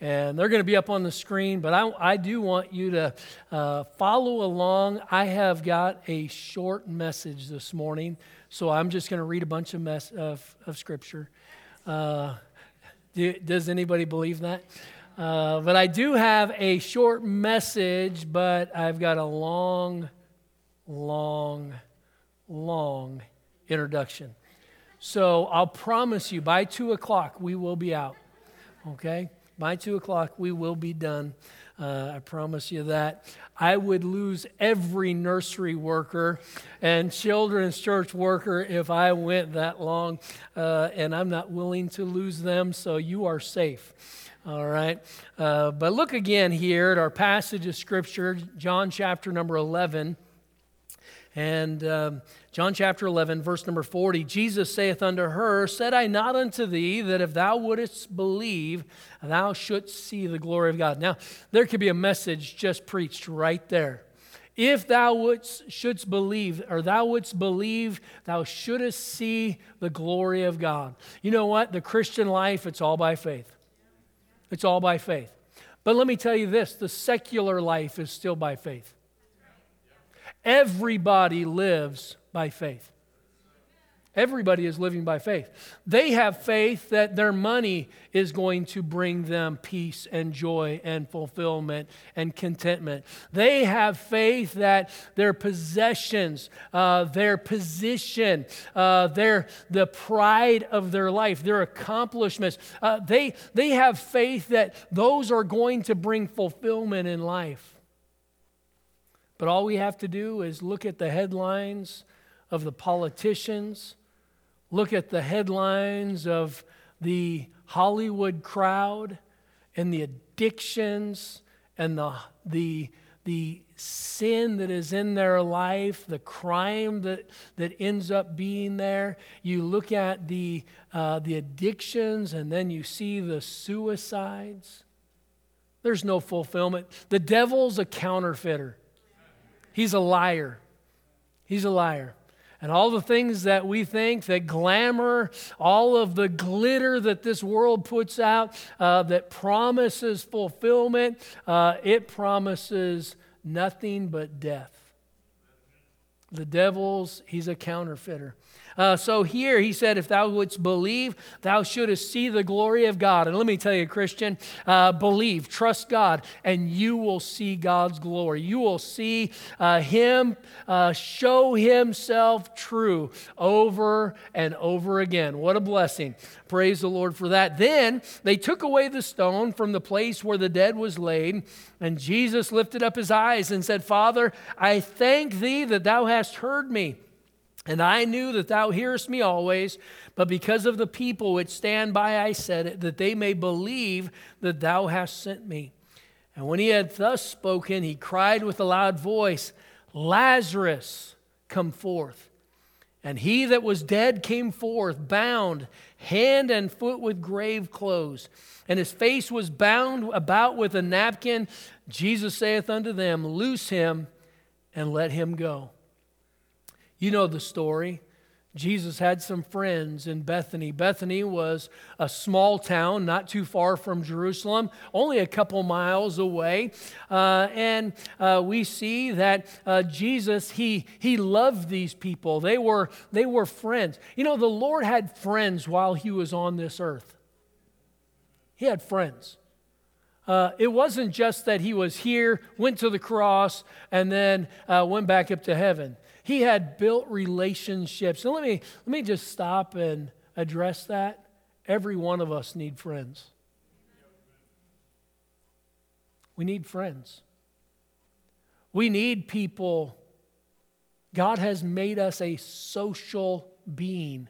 and they're going to be up on the screen, but I, I do want you to uh, follow along. I have got a short message this morning, so I'm just going to read a bunch of, mess, of, of scripture. Uh, do, does anybody believe that? Uh, but I do have a short message, but I've got a long, long, long introduction. So I'll promise you by 2 o'clock we will be out. Okay? By 2 o'clock we will be done. Uh, I promise you that. I would lose every nursery worker and children's church worker if I went that long, uh, and I'm not willing to lose them, so you are safe. All right. Uh, but look again here at our passage of Scripture, John chapter number 11. And um, John chapter 11, verse number 40 Jesus saith unto her, Said I not unto thee that if thou wouldest believe, thou shouldst see the glory of God? Now, there could be a message just preached right there. If thou wouldst, shouldst believe, or thou wouldst believe, thou shouldst see the glory of God. You know what? The Christian life, it's all by faith. It's all by faith. But let me tell you this the secular life is still by faith. Everybody lives by faith. Everybody is living by faith. They have faith that their money is going to bring them peace and joy and fulfillment and contentment. They have faith that their possessions, uh, their position, uh, their, the pride of their life, their accomplishments, uh, they, they have faith that those are going to bring fulfillment in life. But all we have to do is look at the headlines of the politicians look at the headlines of the Hollywood crowd and the addictions and the, the, the sin that is in their life, the crime that, that ends up being there. You look at the, uh, the addictions and then you see the suicides. There's no fulfillment. The devil's a counterfeiter, he's a liar. He's a liar and all the things that we think that glamour, all of the glitter that this world puts out uh, that promises fulfillment, uh, it promises nothing but death. The devil's, he's a counterfeiter. Uh, so here he said, If thou wouldst believe, thou shouldst see the glory of God. And let me tell you, Christian, uh, believe, trust God, and you will see God's glory. You will see uh, Him uh, show Himself true over and over again. What a blessing. Praise the Lord for that. Then they took away the stone from the place where the dead was laid, and Jesus lifted up his eyes and said, Father, I thank thee that thou hast heard me. And I knew that thou hearest me always, but because of the people which stand by, I said it, that they may believe that thou hast sent me. And when he had thus spoken, he cried with a loud voice, Lazarus, come forth. And he that was dead came forth, bound hand and foot with grave clothes, and his face was bound about with a napkin. Jesus saith unto them, Loose him and let him go. You know the story. Jesus had some friends in Bethany. Bethany was a small town not too far from Jerusalem, only a couple miles away. Uh, and uh, we see that uh, Jesus, he, he loved these people. They were, they were friends. You know, the Lord had friends while he was on this earth, he had friends. Uh, it wasn't just that he was here, went to the cross, and then uh, went back up to heaven. He had built relationships. And let me, let me just stop and address that. Every one of us need friends. We need friends. We need people. God has made us a social being.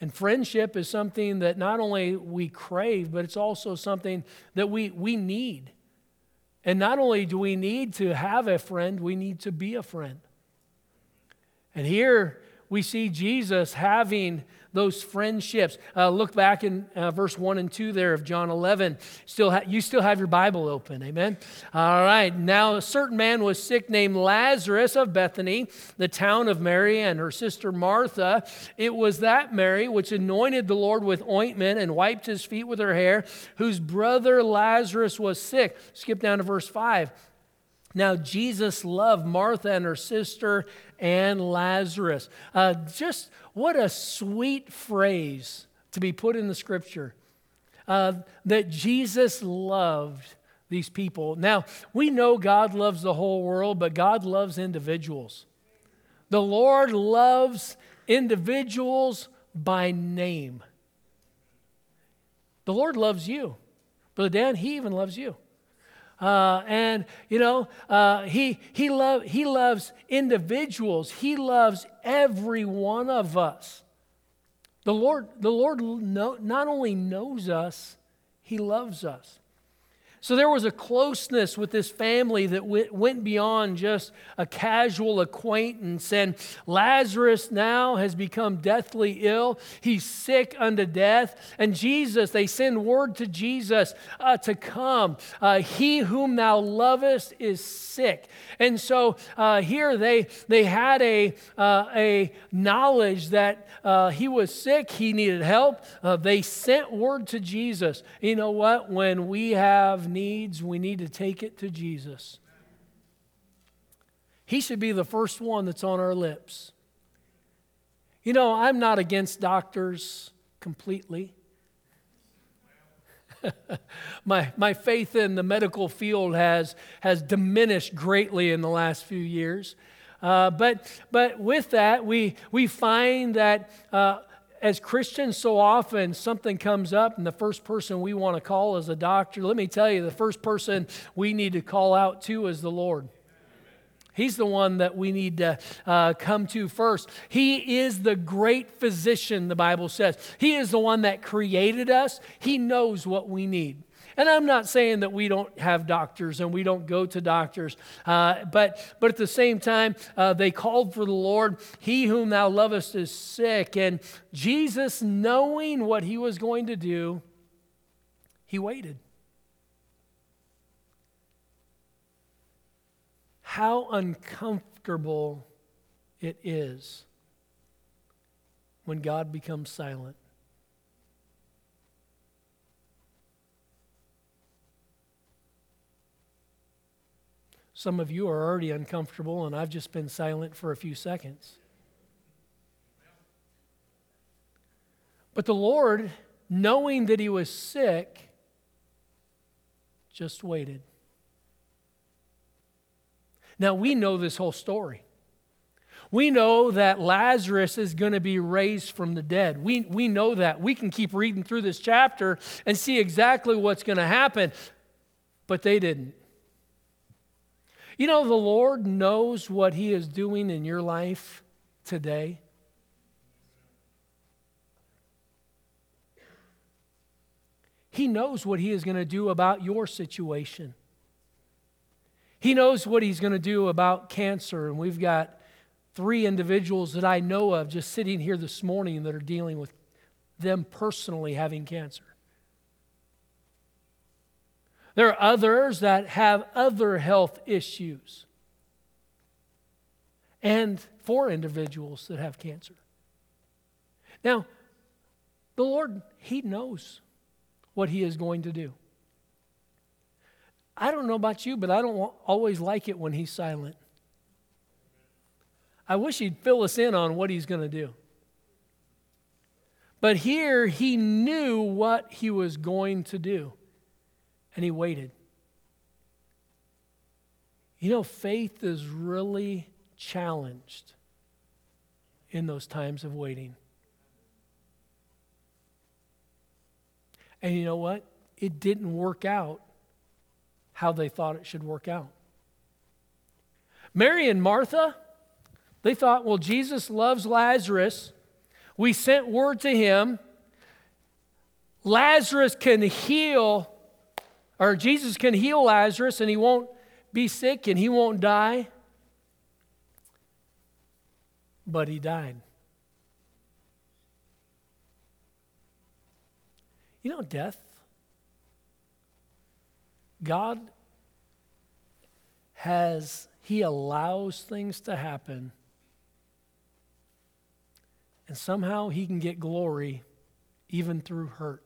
And friendship is something that not only we crave, but it's also something that we, we need. And not only do we need to have a friend, we need to be a friend. And here we see Jesus having those friendships. Uh, look back in uh, verse 1 and 2 there of John 11. Still ha- you still have your Bible open. Amen. All right. Now, a certain man was sick named Lazarus of Bethany, the town of Mary and her sister Martha. It was that Mary which anointed the Lord with ointment and wiped his feet with her hair, whose brother Lazarus was sick. Skip down to verse 5. Now, Jesus loved Martha and her sister and Lazarus. Uh, just what a sweet phrase to be put in the scripture uh, that Jesus loved these people. Now, we know God loves the whole world, but God loves individuals. The Lord loves individuals by name. The Lord loves you. Brother Dan, He even loves you. Uh, and you know uh, he he love he loves individuals. He loves every one of us. The Lord the Lord not only knows us, He loves us. So there was a closeness with this family that went beyond just a casual acquaintance. And Lazarus now has become deathly ill. He's sick unto death. And Jesus, they send word to Jesus uh, to come. Uh, he whom thou lovest is sick. And so uh, here they, they had a, uh, a knowledge that uh, he was sick, he needed help. Uh, they sent word to Jesus. You know what? When we have needs, we need to take it to Jesus. He should be the first one that's on our lips. You know, I'm not against doctors completely. my, my faith in the medical field has, has diminished greatly in the last few years. Uh, but, but with that, we, we find that uh, as Christians, so often something comes up, and the first person we want to call is a doctor. Let me tell you, the first person we need to call out to is the Lord. He's the one that we need to uh, come to first. He is the great physician, the Bible says. He is the one that created us, He knows what we need. And I'm not saying that we don't have doctors and we don't go to doctors, uh, but, but at the same time, uh, they called for the Lord. He whom thou lovest is sick. And Jesus, knowing what he was going to do, he waited. How uncomfortable it is when God becomes silent. Some of you are already uncomfortable, and I've just been silent for a few seconds. But the Lord, knowing that he was sick, just waited. Now, we know this whole story. We know that Lazarus is going to be raised from the dead. We, we know that. We can keep reading through this chapter and see exactly what's going to happen, but they didn't. You know, the Lord knows what He is doing in your life today. He knows what He is going to do about your situation. He knows what He's going to do about cancer. And we've got three individuals that I know of just sitting here this morning that are dealing with them personally having cancer. There are others that have other health issues. And for individuals that have cancer. Now, the Lord, He knows what He is going to do. I don't know about you, but I don't always like it when He's silent. I wish He'd fill us in on what He's going to do. But here, He knew what He was going to do and he waited. You know, faith is really challenged in those times of waiting. And you know what? It didn't work out how they thought it should work out. Mary and Martha, they thought, well, Jesus loves Lazarus. We sent word to him. Lazarus can heal or Jesus can heal Lazarus and he won't be sick and he won't die. But he died. You know, death, God has, He allows things to happen. And somehow He can get glory even through hurt.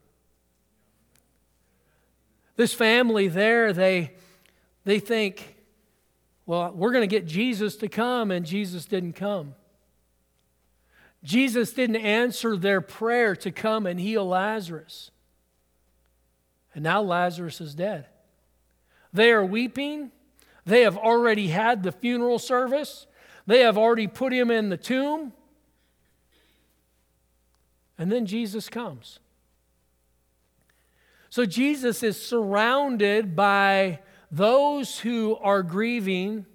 This family there, they, they think, well, we're going to get Jesus to come, and Jesus didn't come. Jesus didn't answer their prayer to come and heal Lazarus. And now Lazarus is dead. They are weeping. They have already had the funeral service. They have already put him in the tomb. And then Jesus comes. So Jesus is surrounded by those who are grieving,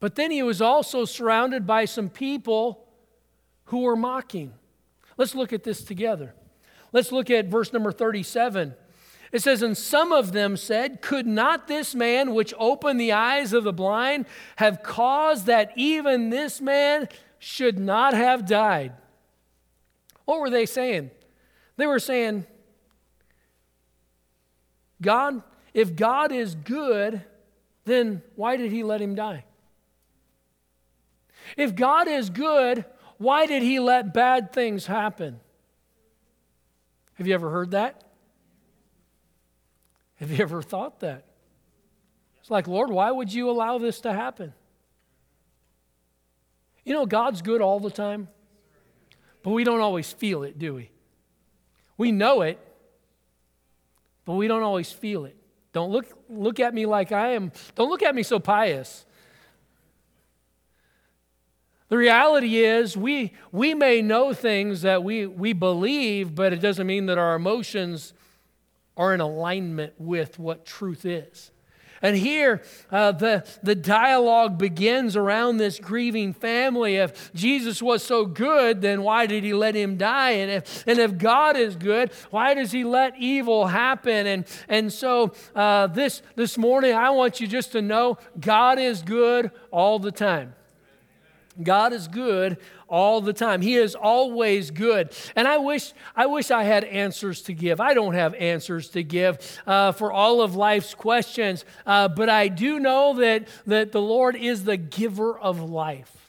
but then he was also surrounded by some people who were mocking. Let's look at this together. Let's look at verse number 37. It says, And some of them said, Could not this man which opened the eyes of the blind have caused that even this man should not have died? What were they saying? They were saying, God, if God is good, then why did he let him die? If God is good, why did he let bad things happen? Have you ever heard that? Have you ever thought that? It's like, Lord, why would you allow this to happen? You know, God's good all the time, but we don't always feel it, do we? We know it, but we don't always feel it. Don't look, look at me like I am, don't look at me so pious. The reality is, we, we may know things that we, we believe, but it doesn't mean that our emotions are in alignment with what truth is. And here, uh, the, the dialogue begins around this grieving family. If Jesus was so good, then why did he let him die? And if, and if God is good, why does he let evil happen? And, and so uh, this, this morning, I want you just to know God is good all the time. God is good all the time. He is always good. And I wish, I wish I had answers to give. I don't have answers to give uh, for all of life's questions, uh, but I do know that, that the Lord is the giver of life.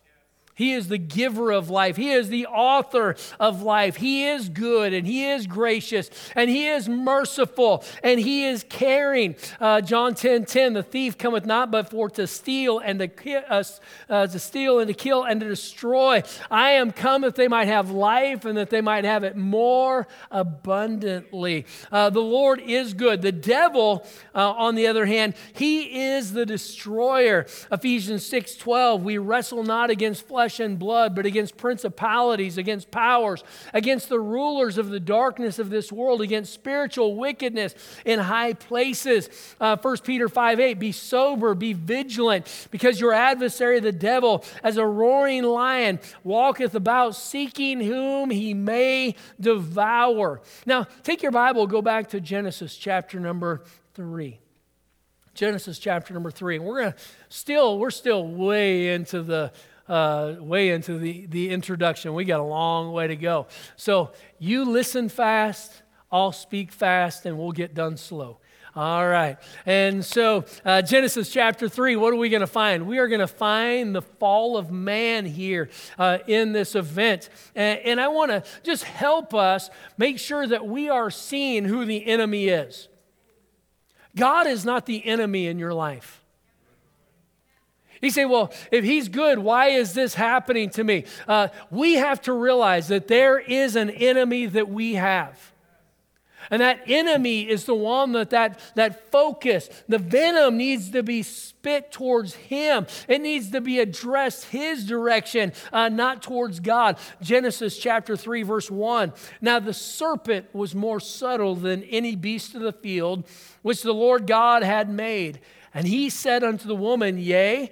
He is the giver of life. He is the author of life. He is good and He is gracious and He is merciful and He is caring. Uh, John 10 10, the thief cometh not but for to steal and to, ki- uh, uh, to steal and to kill and to destroy. I am come that they might have life and that they might have it more abundantly. Uh, the Lord is good. The devil, uh, on the other hand, he is the destroyer. Ephesians 6 12, we wrestle not against flesh flesh and blood, but against principalities, against powers, against the rulers of the darkness of this world, against spiritual wickedness in high places. Uh, 1 Peter 5 8, be sober, be vigilant, because your adversary, the devil, as a roaring lion, walketh about seeking whom he may devour. Now, take your Bible, go back to Genesis chapter number 3. Genesis chapter number 3. And we're going to still, we're still way into the uh, way into the, the introduction. We got a long way to go. So you listen fast, I'll speak fast, and we'll get done slow. All right. And so, uh, Genesis chapter 3, what are we going to find? We are going to find the fall of man here uh, in this event. And, and I want to just help us make sure that we are seeing who the enemy is. God is not the enemy in your life. You say, well, if he's good, why is this happening to me? Uh, we have to realize that there is an enemy that we have. And that enemy is the one that, that that focus, the venom needs to be spit towards him. It needs to be addressed his direction, uh, not towards God. Genesis chapter 3, verse 1. Now the serpent was more subtle than any beast of the field which the Lord God had made. And he said unto the woman, Yea,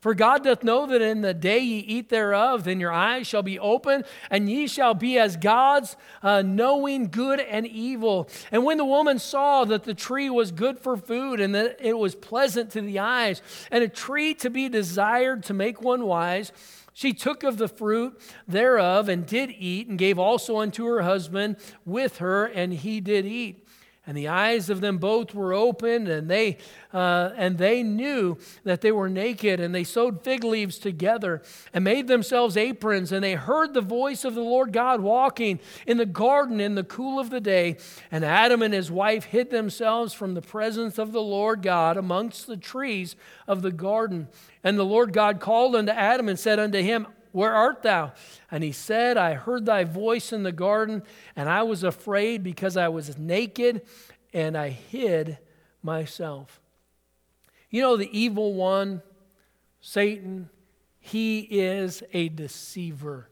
For God doth know that in the day ye eat thereof, then your eyes shall be open, and ye shall be as gods, uh, knowing good and evil. And when the woman saw that the tree was good for food, and that it was pleasant to the eyes, and a tree to be desired to make one wise, she took of the fruit thereof and did eat, and gave also unto her husband with her, and he did eat. And the eyes of them both were opened, and they, uh, and they knew that they were naked. And they sewed fig leaves together and made themselves aprons. And they heard the voice of the Lord God walking in the garden in the cool of the day. And Adam and his wife hid themselves from the presence of the Lord God amongst the trees of the garden. And the Lord God called unto Adam and said unto him, where art thou? And he said, I heard thy voice in the garden, and I was afraid because I was naked, and I hid myself. You know, the evil one, Satan, he is a deceiver.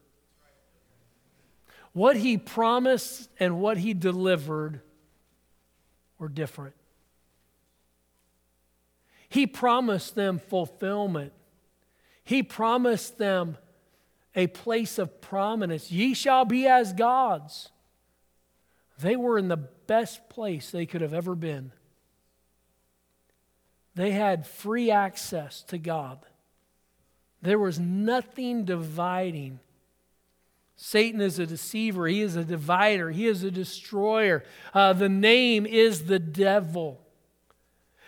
What he promised and what he delivered were different. He promised them fulfillment. He promised them a place of prominence. Ye shall be as gods. They were in the best place they could have ever been. They had free access to God. There was nothing dividing. Satan is a deceiver, he is a divider, he is a destroyer. Uh, the name is the devil.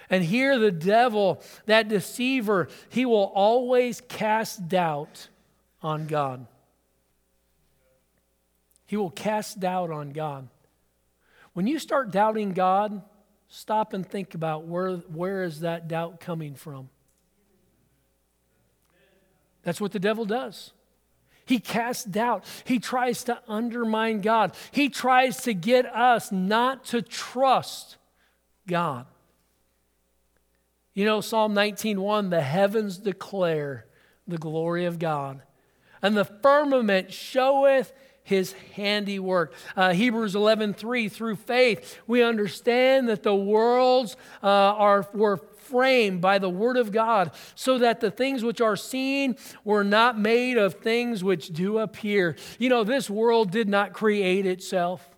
And here, the devil, that deceiver, he will always cast doubt on God. He will cast doubt on God. When you start doubting God, stop and think about where, where is that doubt coming from? That's what the devil does. He casts doubt. He tries to undermine God. He tries to get us not to trust God. You know Psalm 19:1 the heavens declare the glory of God and the firmament showeth his handiwork. Uh, Hebrews 11, 3, through faith, we understand that the worlds uh, are, were framed by the word of God, so that the things which are seen were not made of things which do appear. You know, this world did not create itself.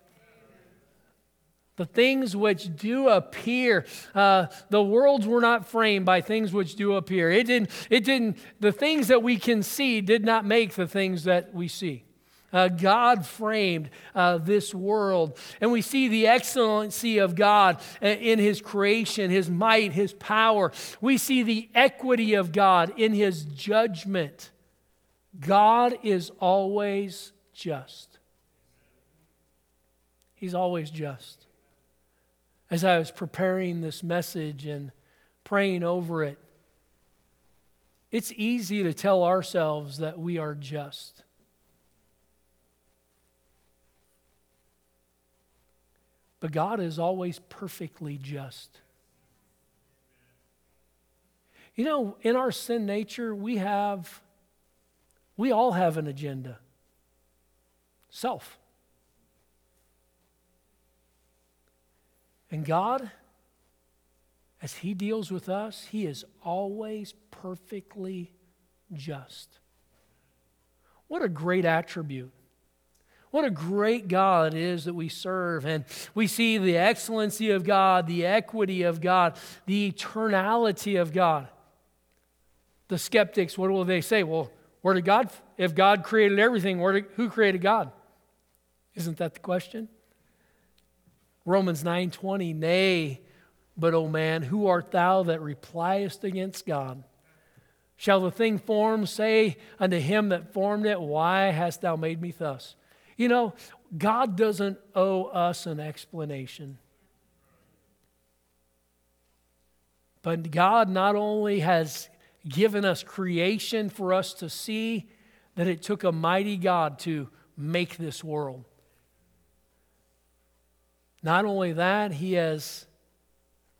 The things which do appear, uh, the worlds were not framed by things which do appear. It didn't, it didn't, the things that we can see did not make the things that we see. Uh, God framed uh, this world. And we see the excellency of God in His creation, His might, His power. We see the equity of God in His judgment. God is always just. He's always just as I was preparing this message and praying over it, it's easy to tell ourselves that we are just. But God is always perfectly just. You know, in our sin nature, we have, we all have an agenda self. And God, as He deals with us, He is always perfectly just. What a great attribute. What a great God it is that we serve. And we see the excellency of God, the equity of God, the eternality of God. The skeptics, what will they say? Well, where did God, if God created everything, where did, who created God? Isn't that the question? Romans 9:20, nay, but O man, who art thou that repliest against God? Shall the thing formed say unto him that formed it, Why hast thou made me thus? You know, God doesn't owe us an explanation. But God not only has given us creation for us to see, that it took a mighty God to make this world. Not only that, he has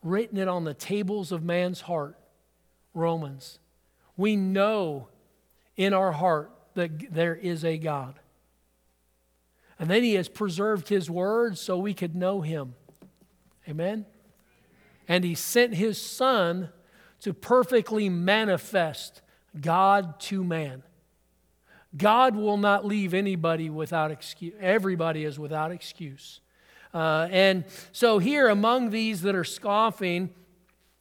written it on the tables of man's heart. Romans. We know in our heart that there is a God. And then he has preserved his word so we could know him. Amen? And he sent his son to perfectly manifest God to man. God will not leave anybody without excuse. Everybody is without excuse. Uh, and so, here among these that are scoffing,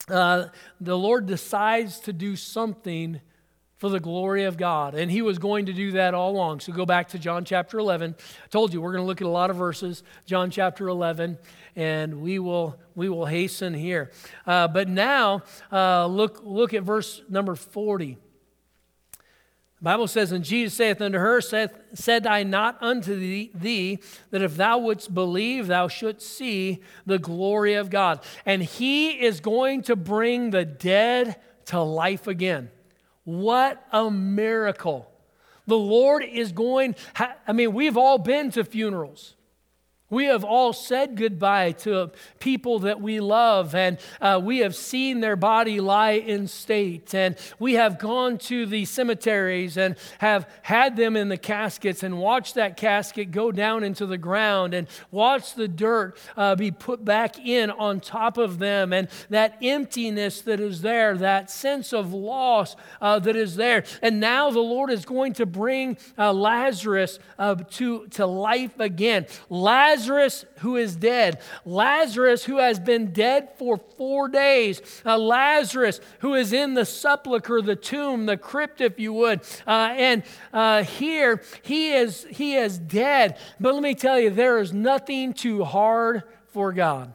uh, the Lord decides to do something for the glory of God. And he was going to do that all along. So go back to John chapter 11. I told you we're going to look at a lot of verses, John chapter 11, and we will, we will hasten here. Uh, but now, uh, look, look at verse number 40. Bible says, And Jesus saith unto her, saith, Said I not unto thee, thee, that if thou wouldst believe, thou shouldst see the glory of God? And he is going to bring the dead to life again. What a miracle. The Lord is going, I mean, we've all been to funerals. We have all said goodbye to people that we love, and uh, we have seen their body lie in state. And we have gone to the cemeteries and have had them in the caskets and watched that casket go down into the ground and watched the dirt uh, be put back in on top of them. And that emptiness that is there, that sense of loss uh, that is there. And now the Lord is going to bring uh, Lazarus uh, to, to life again. Lazarus Lazarus who is dead, Lazarus who has been dead for four days, uh, Lazarus who is in the sepulcher, the tomb, the crypt, if you would. Uh, and uh, here he is, he is dead. But let me tell you, there is nothing too hard for God.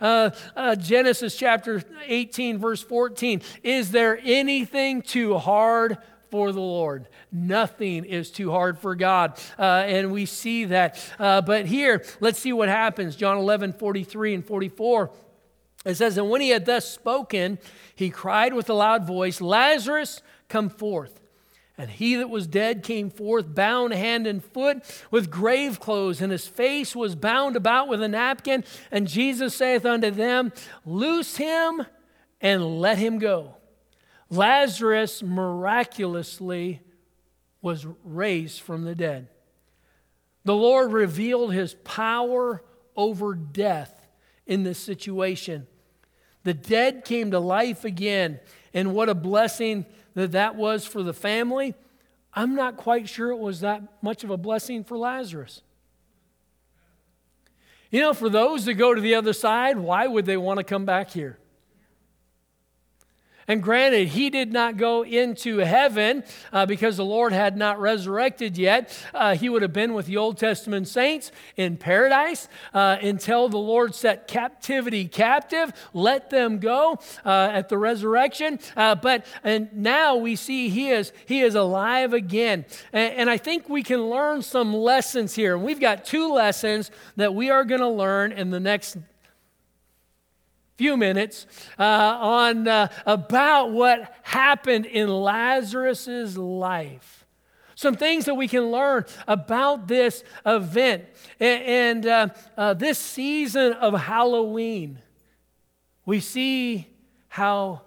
Uh, uh, Genesis chapter 18, verse 14. Is there anything too hard for the Lord. Nothing is too hard for God. Uh, and we see that. Uh, but here, let's see what happens. John 11, 43 and 44. It says, And when he had thus spoken, he cried with a loud voice, Lazarus, come forth. And he that was dead came forth, bound hand and foot with grave clothes, and his face was bound about with a napkin. And Jesus saith unto them, Loose him and let him go. Lazarus miraculously was raised from the dead. The Lord revealed his power over death in this situation. The dead came to life again, and what a blessing that that was for the family. I'm not quite sure it was that much of a blessing for Lazarus. You know, for those that go to the other side, why would they want to come back here? And granted, he did not go into heaven uh, because the Lord had not resurrected yet. Uh, he would have been with the Old Testament saints in paradise uh, until the Lord set captivity captive, let them go uh, at the resurrection. Uh, but and now we see he is he is alive again, and, and I think we can learn some lessons here. And we've got two lessons that we are going to learn in the next few minutes uh, on uh, about what happened in Lazarus's life. Some things that we can learn about this event and, and uh, uh, this season of Halloween. We see how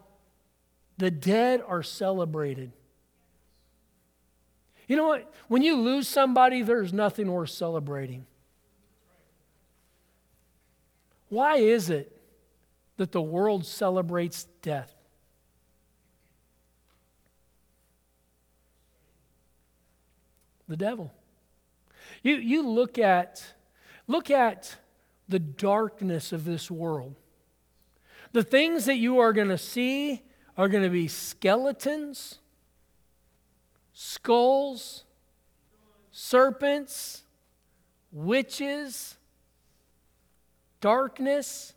the dead are celebrated. You know what? When you lose somebody, there's nothing worth celebrating. Why is it that the world celebrates death. The devil. You, you look at look at the darkness of this world. The things that you are going to see are going to be skeletons, skulls, serpents, witches, darkness.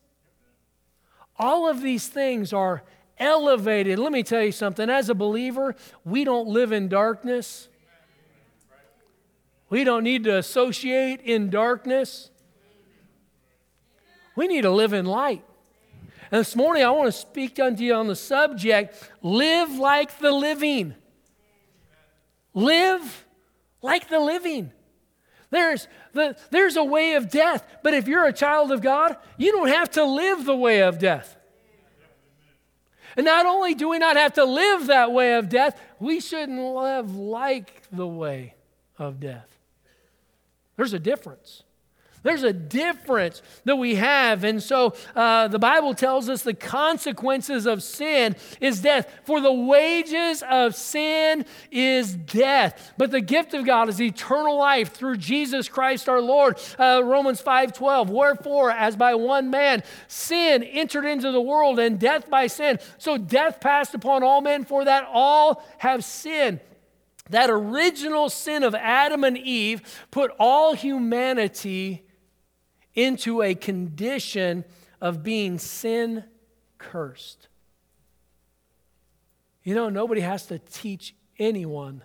All of these things are elevated. Let me tell you something. As a believer, we don't live in darkness. We don't need to associate in darkness. We need to live in light. And this morning, I want to speak unto you on the subject live like the living. Live like the living. There's, the, there's a way of death, but if you're a child of God, you don't have to live the way of death. And not only do we not have to live that way of death, we shouldn't live like the way of death. There's a difference. There's a difference that we have. And so uh, the Bible tells us the consequences of sin is death. For the wages of sin is death. But the gift of God is eternal life through Jesus Christ our Lord. Uh, Romans 5 12. Wherefore, as by one man sin entered into the world, and death by sin, so death passed upon all men, for that all have sinned. That original sin of Adam and Eve put all humanity into a condition of being sin cursed. You know, nobody has to teach anyone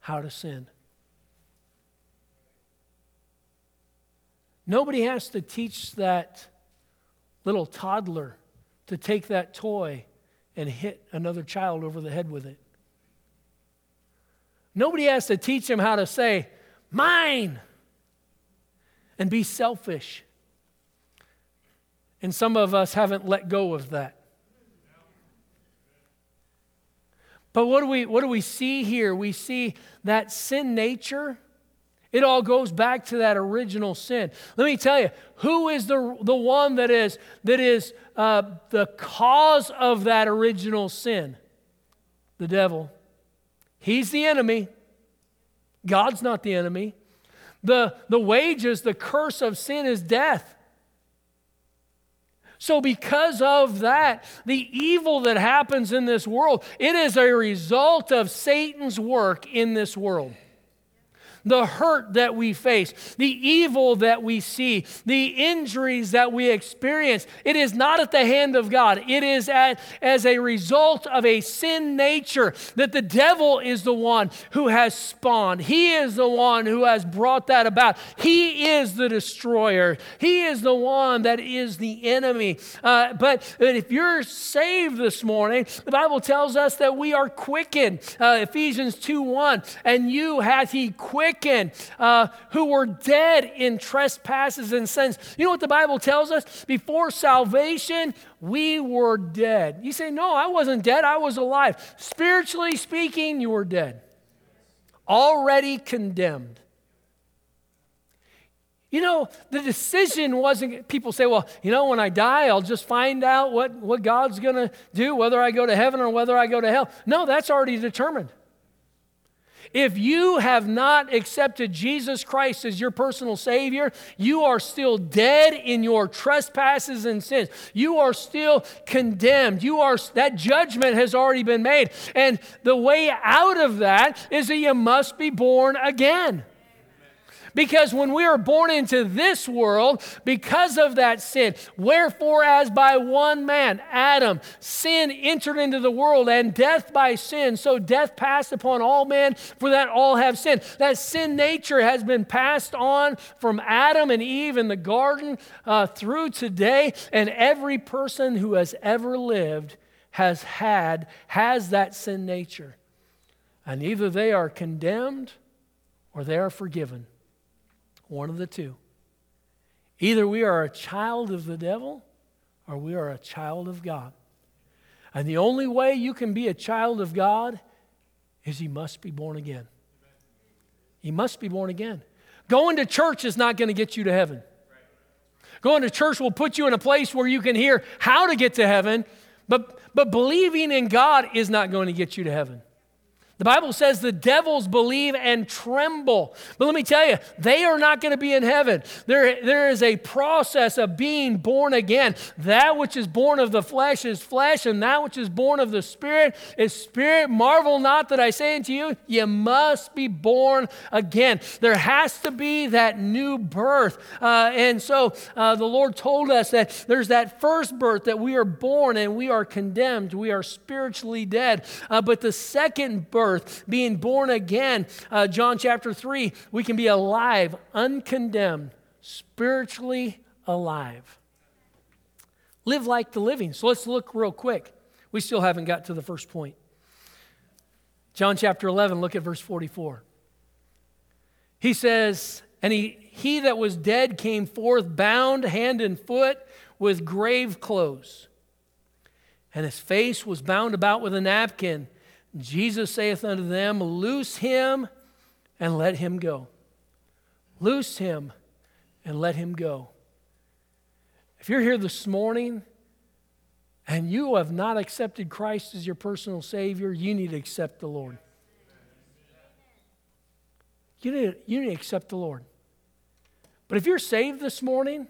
how to sin. Nobody has to teach that little toddler to take that toy and hit another child over the head with it. Nobody has to teach him how to say, mine and be selfish. And some of us haven't let go of that. But what do we what do we see here? We see that sin nature. It all goes back to that original sin. Let me tell you, who is the, the one that is, that is uh, the cause of that original sin? The devil. He's the enemy. God's not the enemy. The, the wages, the curse of sin is death. So, because of that, the evil that happens in this world, it is a result of Satan's work in this world the hurt that we face, the evil that we see, the injuries that we experience. It is not at the hand of God. It is at, as a result of a sin nature that the devil is the one who has spawned. He is the one who has brought that about. He is the destroyer. He is the one that is the enemy. Uh, but if you're saved this morning, the Bible tells us that we are quickened. Uh, Ephesians 2 1. And you hath he quickened quicken, uh, who were dead in trespasses and sins. You know what the Bible tells us? Before salvation, we were dead. You say, No, I wasn't dead, I was alive. Spiritually speaking, you were dead, already condemned. You know, the decision wasn't, people say, well, you know, when I die, I'll just find out what, what God's going to do, whether I go to heaven or whether I go to hell. No, that's already determined. If you have not accepted Jesus Christ as your personal Savior, you are still dead in your trespasses and sins. You are still condemned. You are that judgment has already been made. And the way out of that is that you must be born again. Because when we are born into this world, because of that sin, wherefore, as by one man, Adam, sin entered into the world, and death by sin, so death passed upon all men, for that all have sinned. That sin nature has been passed on from Adam and Eve in the garden uh, through today, and every person who has ever lived has had, has that sin nature. And either they are condemned or they are forgiven. One of the two. Either we are a child of the devil or we are a child of God. And the only way you can be a child of God is you must be born again. You must be born again. Going to church is not going to get you to heaven. Going to church will put you in a place where you can hear how to get to heaven, but, but believing in God is not going to get you to heaven. The Bible says the devils believe and tremble. But let me tell you, they are not going to be in heaven. There, there is a process of being born again. That which is born of the flesh is flesh, and that which is born of the Spirit is spirit. Marvel not that I say unto you, you must be born again. There has to be that new birth. Uh, and so uh, the Lord told us that there's that first birth that we are born and we are condemned, we are spiritually dead. Uh, but the second birth, birth, being born again. Uh, John chapter 3, we can be alive, uncondemned, spiritually alive. Live like the living. So let's look real quick. We still haven't got to the first point. John chapter 11, look at verse 44. He says, And he, he that was dead came forth bound hand and foot with grave clothes. And his face was bound about with a napkin. Jesus saith unto them, Loose him and let him go. Loose him and let him go. If you're here this morning and you have not accepted Christ as your personal Savior, you need to accept the Lord. You need, you need to accept the Lord. But if you're saved this morning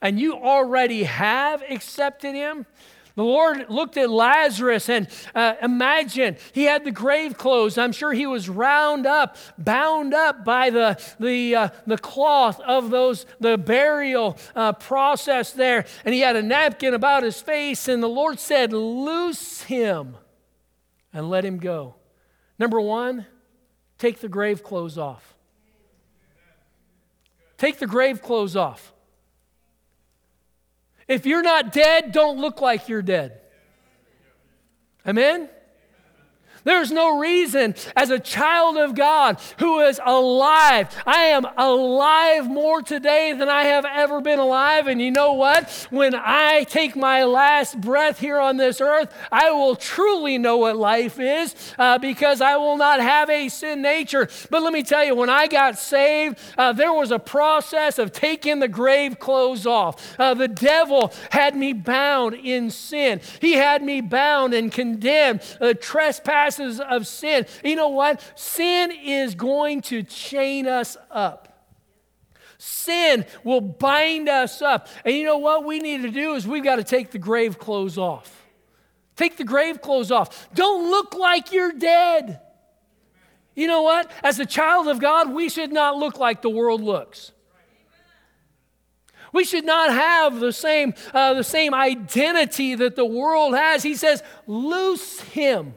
and you already have accepted Him, the Lord looked at Lazarus and uh, imagine he had the grave clothes. I'm sure he was round up, bound up by the, the, uh, the cloth of those, the burial uh, process there. And he had a napkin about his face. And the Lord said, Loose him and let him go. Number one, take the grave clothes off. Take the grave clothes off. If you're not dead, don't look like you're dead. Amen? There's no reason as a child of God who is alive. I am alive more today than I have ever been alive. And you know what? When I take my last breath here on this earth, I will truly know what life is uh, because I will not have a sin nature. But let me tell you, when I got saved, uh, there was a process of taking the grave clothes off. Uh, the devil had me bound in sin, he had me bound and condemned, uh, trespass of sin. You know what? Sin is going to chain us up. Sin will bind us up. And you know what we need to do is we've got to take the grave clothes off. Take the grave clothes off. Don't look like you're dead. You know what? As a child of God, we should not look like the world looks. We should not have the same, uh, the same identity that the world has. He says, loose him.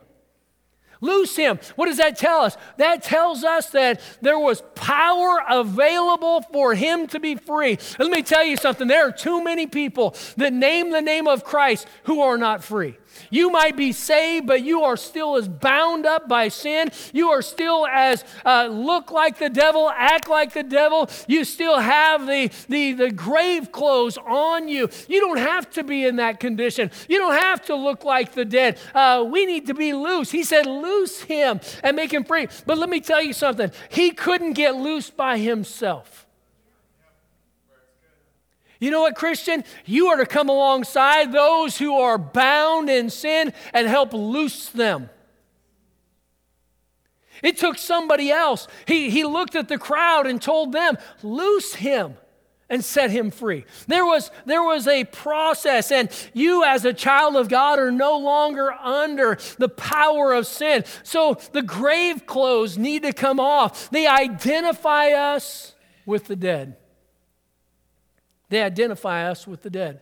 Loose him. What does that tell us? That tells us that there was power available for him to be free. Let me tell you something. There are too many people that name the name of Christ who are not free. You might be saved, but you are still as bound up by sin. You are still as uh, look like the devil, act like the devil. You still have the, the, the grave clothes on you. You don't have to be in that condition. You don't have to look like the dead. Uh, we need to be loose. He said, Loose him and make him free. But let me tell you something. He couldn't get loose by himself. You know what, Christian? You are to come alongside those who are bound in sin and help loose them. It took somebody else. He, he looked at the crowd and told them, Loose him and set him free. There was, there was a process, and you, as a child of God, are no longer under the power of sin. So the grave clothes need to come off. They identify us with the dead. They identify us with the dead.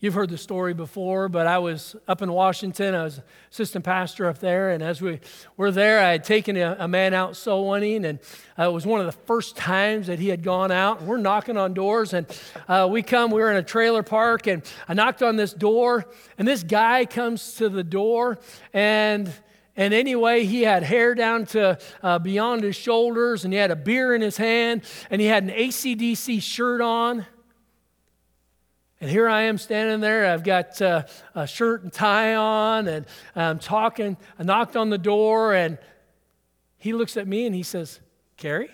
You've heard the story before, but I was up in Washington. I was assistant pastor up there, and as we were there, I had taken a, a man out soul winning, and uh, it was one of the first times that he had gone out. We're knocking on doors, and uh, we come. We were in a trailer park, and I knocked on this door, and this guy comes to the door, and and anyway, he had hair down to uh, beyond his shoulders, and he had a beer in his hand, and he had an ACDC shirt on. And here I am standing there. I've got uh, a shirt and tie on, and I'm talking. I knocked on the door, and he looks at me and he says, Carrie?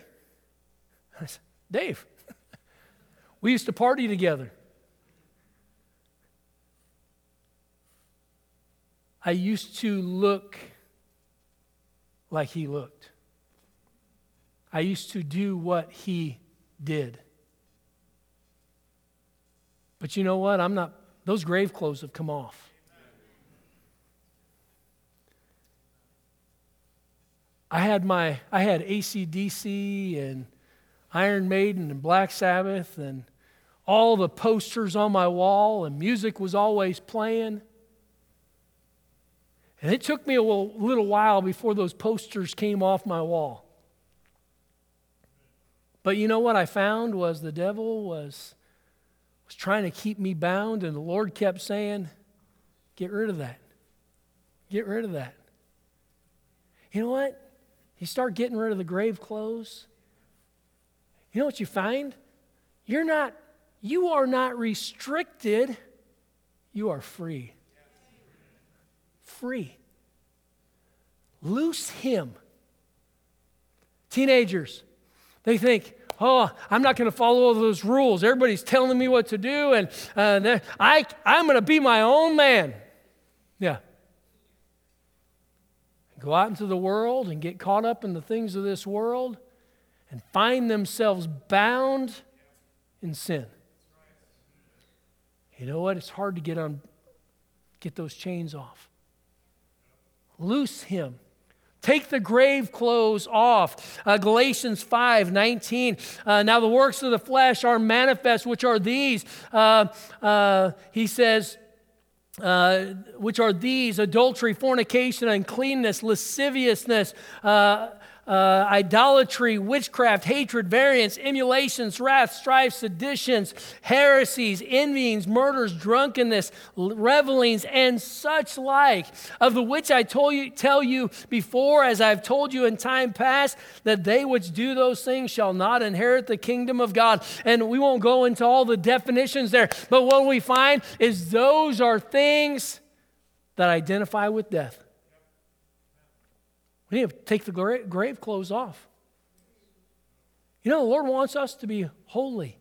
I said, Dave. we used to party together. I used to look like he looked. I used to do what he did. But you know what? I'm not, those grave clothes have come off. I had my, I had ACDC and Iron Maiden and Black Sabbath and all the posters on my wall, and music was always playing. And it took me a little while before those posters came off my wall. But you know what I found was the devil was, was trying to keep me bound, and the Lord kept saying, Get rid of that. Get rid of that. You know what? You start getting rid of the grave clothes. You know what you find? You're not, you are not restricted, you are free free. Loose him Teenagers, they think, oh, I'm not going to follow all those rules. Everybody's telling me what to do, and uh, I, I'm going to be my own man. Yeah. Go out into the world and get caught up in the things of this world and find themselves bound in sin. You know what? It's hard to get on get those chains off. Loose him. Take the grave clothes off. Uh, Galatians 5 19. Uh, now, the works of the flesh are manifest, which are these. Uh, uh he says, uh, which are these adultery, fornication, uncleanness, lasciviousness, uh, idolatry, witchcraft, hatred, variance, emulations, wrath, strife, seditions, heresies, envyings, murders, drunkenness, revelings, and such like, of the which I told you, tell you before, as I've told you in time past, that they which do those things shall not inherit the kingdom of God. And we won't go into all the definitions there, but what we find is those are things that identify with death. We need to take the grave clothes off. You know, the Lord wants us to be holy.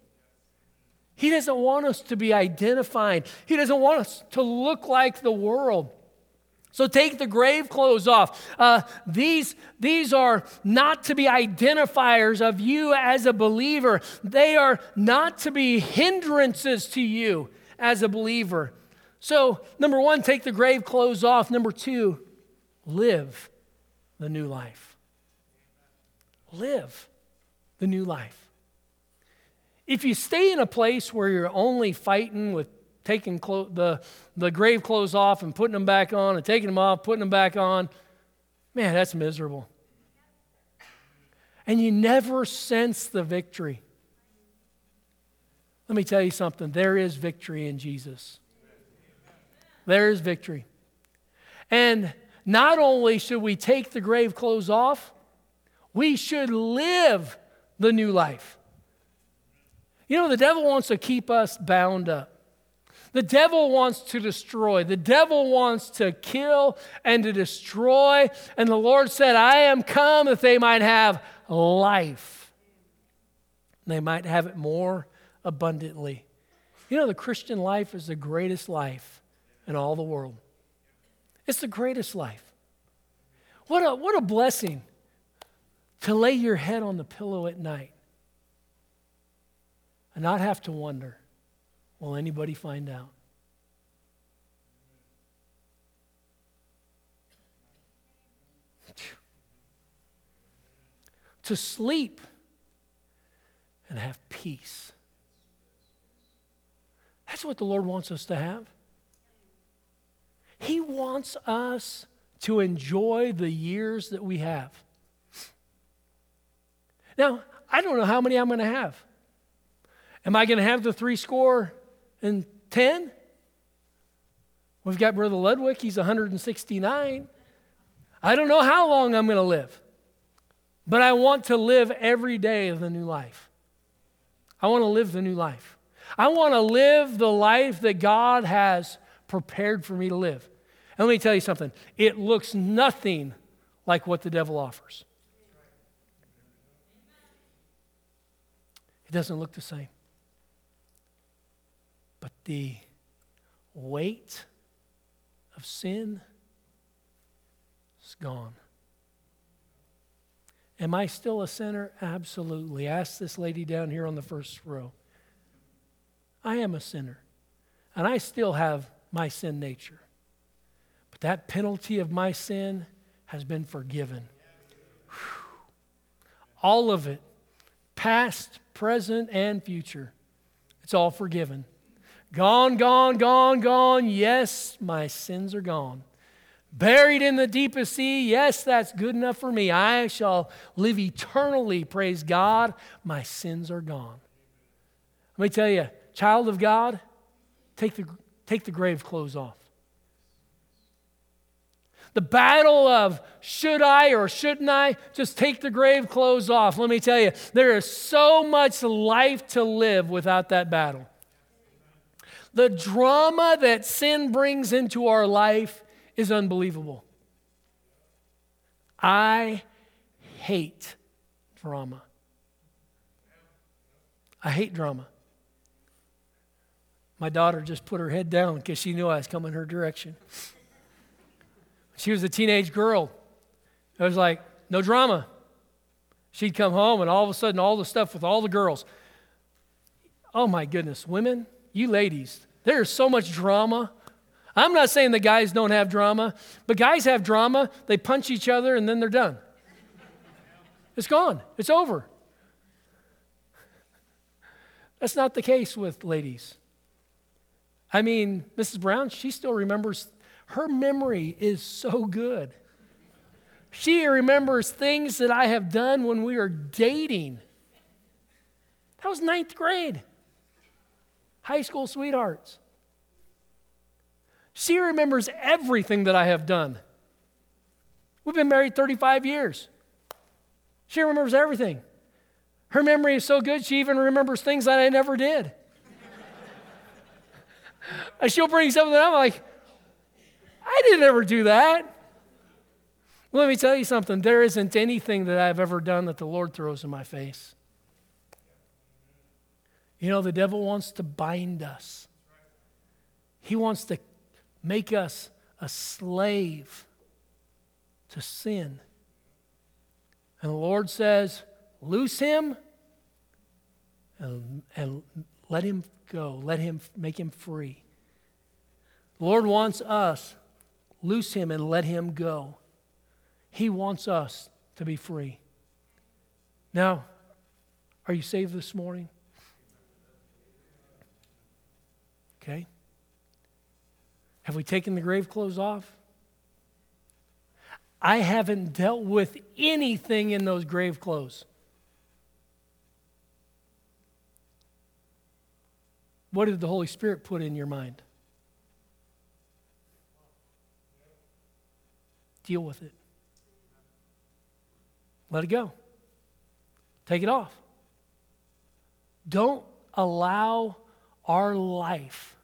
He doesn't want us to be identified, He doesn't want us to look like the world. So take the grave clothes off. Uh, these, these are not to be identifiers of you as a believer. They are not to be hindrances to you as a believer. So, number one, take the grave clothes off. Number two, live the new life. Live the new life. If you stay in a place where you're only fighting with taking clo- the, the grave clothes off and putting them back on and taking them off, putting them back on, man, that's miserable. And you never sense the victory. Let me tell you something there is victory in Jesus. There is victory. And not only should we take the grave clothes off, we should live the new life. You know, the devil wants to keep us bound up. The devil wants to destroy. The devil wants to kill and to destroy. And the Lord said, I am come that they might have life. They might have it more abundantly. You know, the Christian life is the greatest life in all the world. It's the greatest life. What a, what a blessing to lay your head on the pillow at night and not have to wonder will anybody find out? To sleep and have peace. That's what the Lord wants us to have. He wants us to enjoy the years that we have. Now, I don't know how many I'm going to have. Am I going to have the three score and 10? We've got Brother Ludwig, he's 169. I don't know how long I'm going to live, but I want to live every day of the new life. I want to live the new life. I want to live the life that God has prepared for me to live. And let me tell you something it looks nothing like what the devil offers. It doesn't look the same. But the weight of sin is gone. Am I still a sinner? Absolutely. Ask this lady down here on the first row. I am a sinner, and I still have my sin nature. That penalty of my sin has been forgiven. Whew. All of it, past, present, and future. It's all forgiven. Gone, gone, gone, gone. Yes, my sins are gone. Buried in the deepest sea. Yes, that's good enough for me. I shall live eternally. Praise God. My sins are gone. Let me tell you, child of God, take the, take the grave clothes off. The battle of should I or shouldn't I, just take the grave clothes off. Let me tell you, there is so much life to live without that battle. The drama that sin brings into our life is unbelievable. I hate drama. I hate drama. My daughter just put her head down because she knew I was coming her direction. She was a teenage girl. I was like, no drama. She'd come home, and all of a sudden, all the stuff with all the girls. Oh my goodness, women, you ladies, there's so much drama. I'm not saying the guys don't have drama, but guys have drama. They punch each other, and then they're done. It's gone, it's over. That's not the case with ladies. I mean, Mrs. Brown, she still remembers, her memory is so good. She remembers things that I have done when we were dating. That was ninth grade. High school sweethearts. She remembers everything that I have done. We've been married 35 years. She remembers everything. Her memory is so good, she even remembers things that I never did. and she'll bring something up, I'm like, I didn't ever do that. Let me tell you something. There isn't anything that I've ever done that the Lord throws in my face. You know, the devil wants to bind us, he wants to make us a slave to sin. And the Lord says, loose him and, and let him go. Let him make him free. The Lord wants us, loose him and let him go. He wants us to be free. Now, are you saved this morning? Okay. Have we taken the grave clothes off? I haven't dealt with anything in those grave clothes. What did the Holy Spirit put in your mind? Deal with it. Let it go. Take it off. Don't allow our life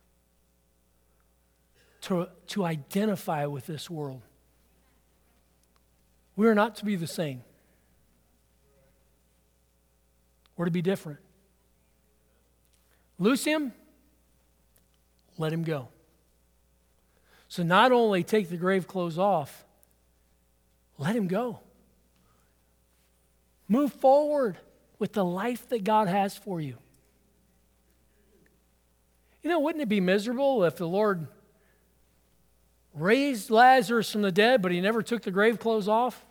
to, to identify with this world. We are not to be the same. We're to be different. Loose him, let him go. So not only take the grave clothes off, let him go. Move forward with the life that God has for you. You know, wouldn't it be miserable if the Lord raised Lazarus from the dead, but he never took the grave clothes off?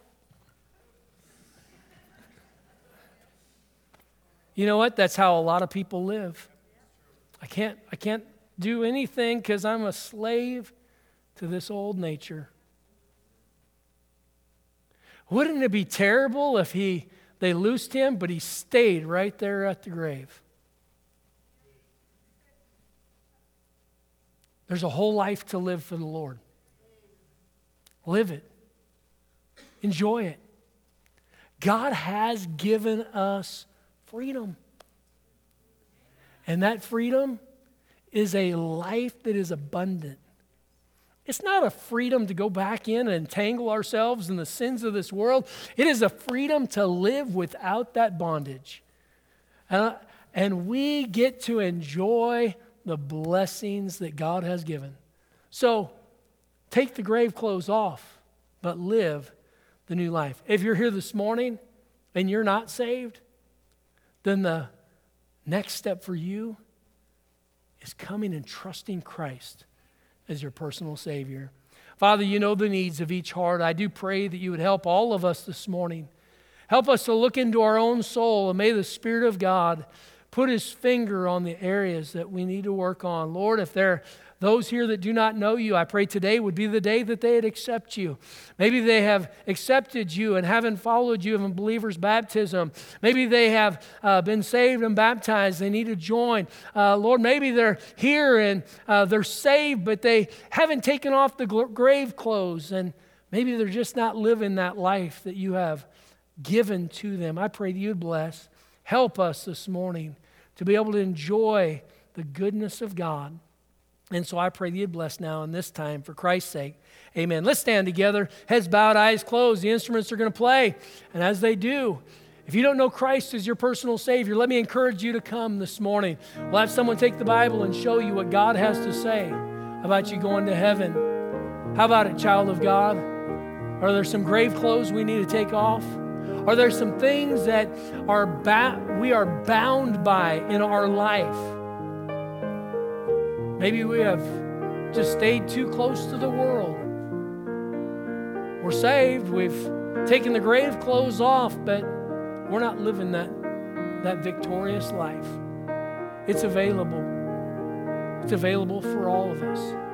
You know what? That's how a lot of people live. I can't, I can't do anything because I'm a slave to this old nature. Wouldn't it be terrible if he they loosed him, but he stayed right there at the grave. There's a whole life to live for the Lord. Live it. Enjoy it. God has given us freedom. And that freedom is a life that is abundant. It's not a freedom to go back in and entangle ourselves in the sins of this world. It is a freedom to live without that bondage. Uh, and we get to enjoy the blessings that God has given. So take the grave clothes off, but live the new life. If you're here this morning and you're not saved, then the next step for you is coming and trusting Christ as your personal Savior. Father, you know the needs of each heart. I do pray that you would help all of us this morning. Help us to look into our own soul, and may the Spirit of God put his finger on the areas that we need to work on. Lord, if there those here that do not know you, I pray today would be the day that they'd accept you. Maybe they have accepted you and haven't followed you in believers' baptism. Maybe they have uh, been saved and baptized. They need to join. Uh, Lord, maybe they're here and uh, they're saved, but they haven't taken off the grave clothes. And maybe they're just not living that life that you have given to them. I pray that you'd bless. Help us this morning to be able to enjoy the goodness of God. And so I pray that you'd bless now in this time for Christ's sake. Amen. Let's stand together, heads bowed, eyes closed. The instruments are going to play. And as they do, If you don't know Christ as your personal Savior, let me encourage you to come this morning. We'll have someone take the Bible and show you what God has to say about you going to heaven. How about it, child of God? Are there some grave clothes we need to take off? Are there some things that are ba- we are bound by in our life? Maybe we have just stayed too close to the world. We're saved, we've taken the grave clothes off, but we're not living that, that victorious life. It's available. It's available for all of us.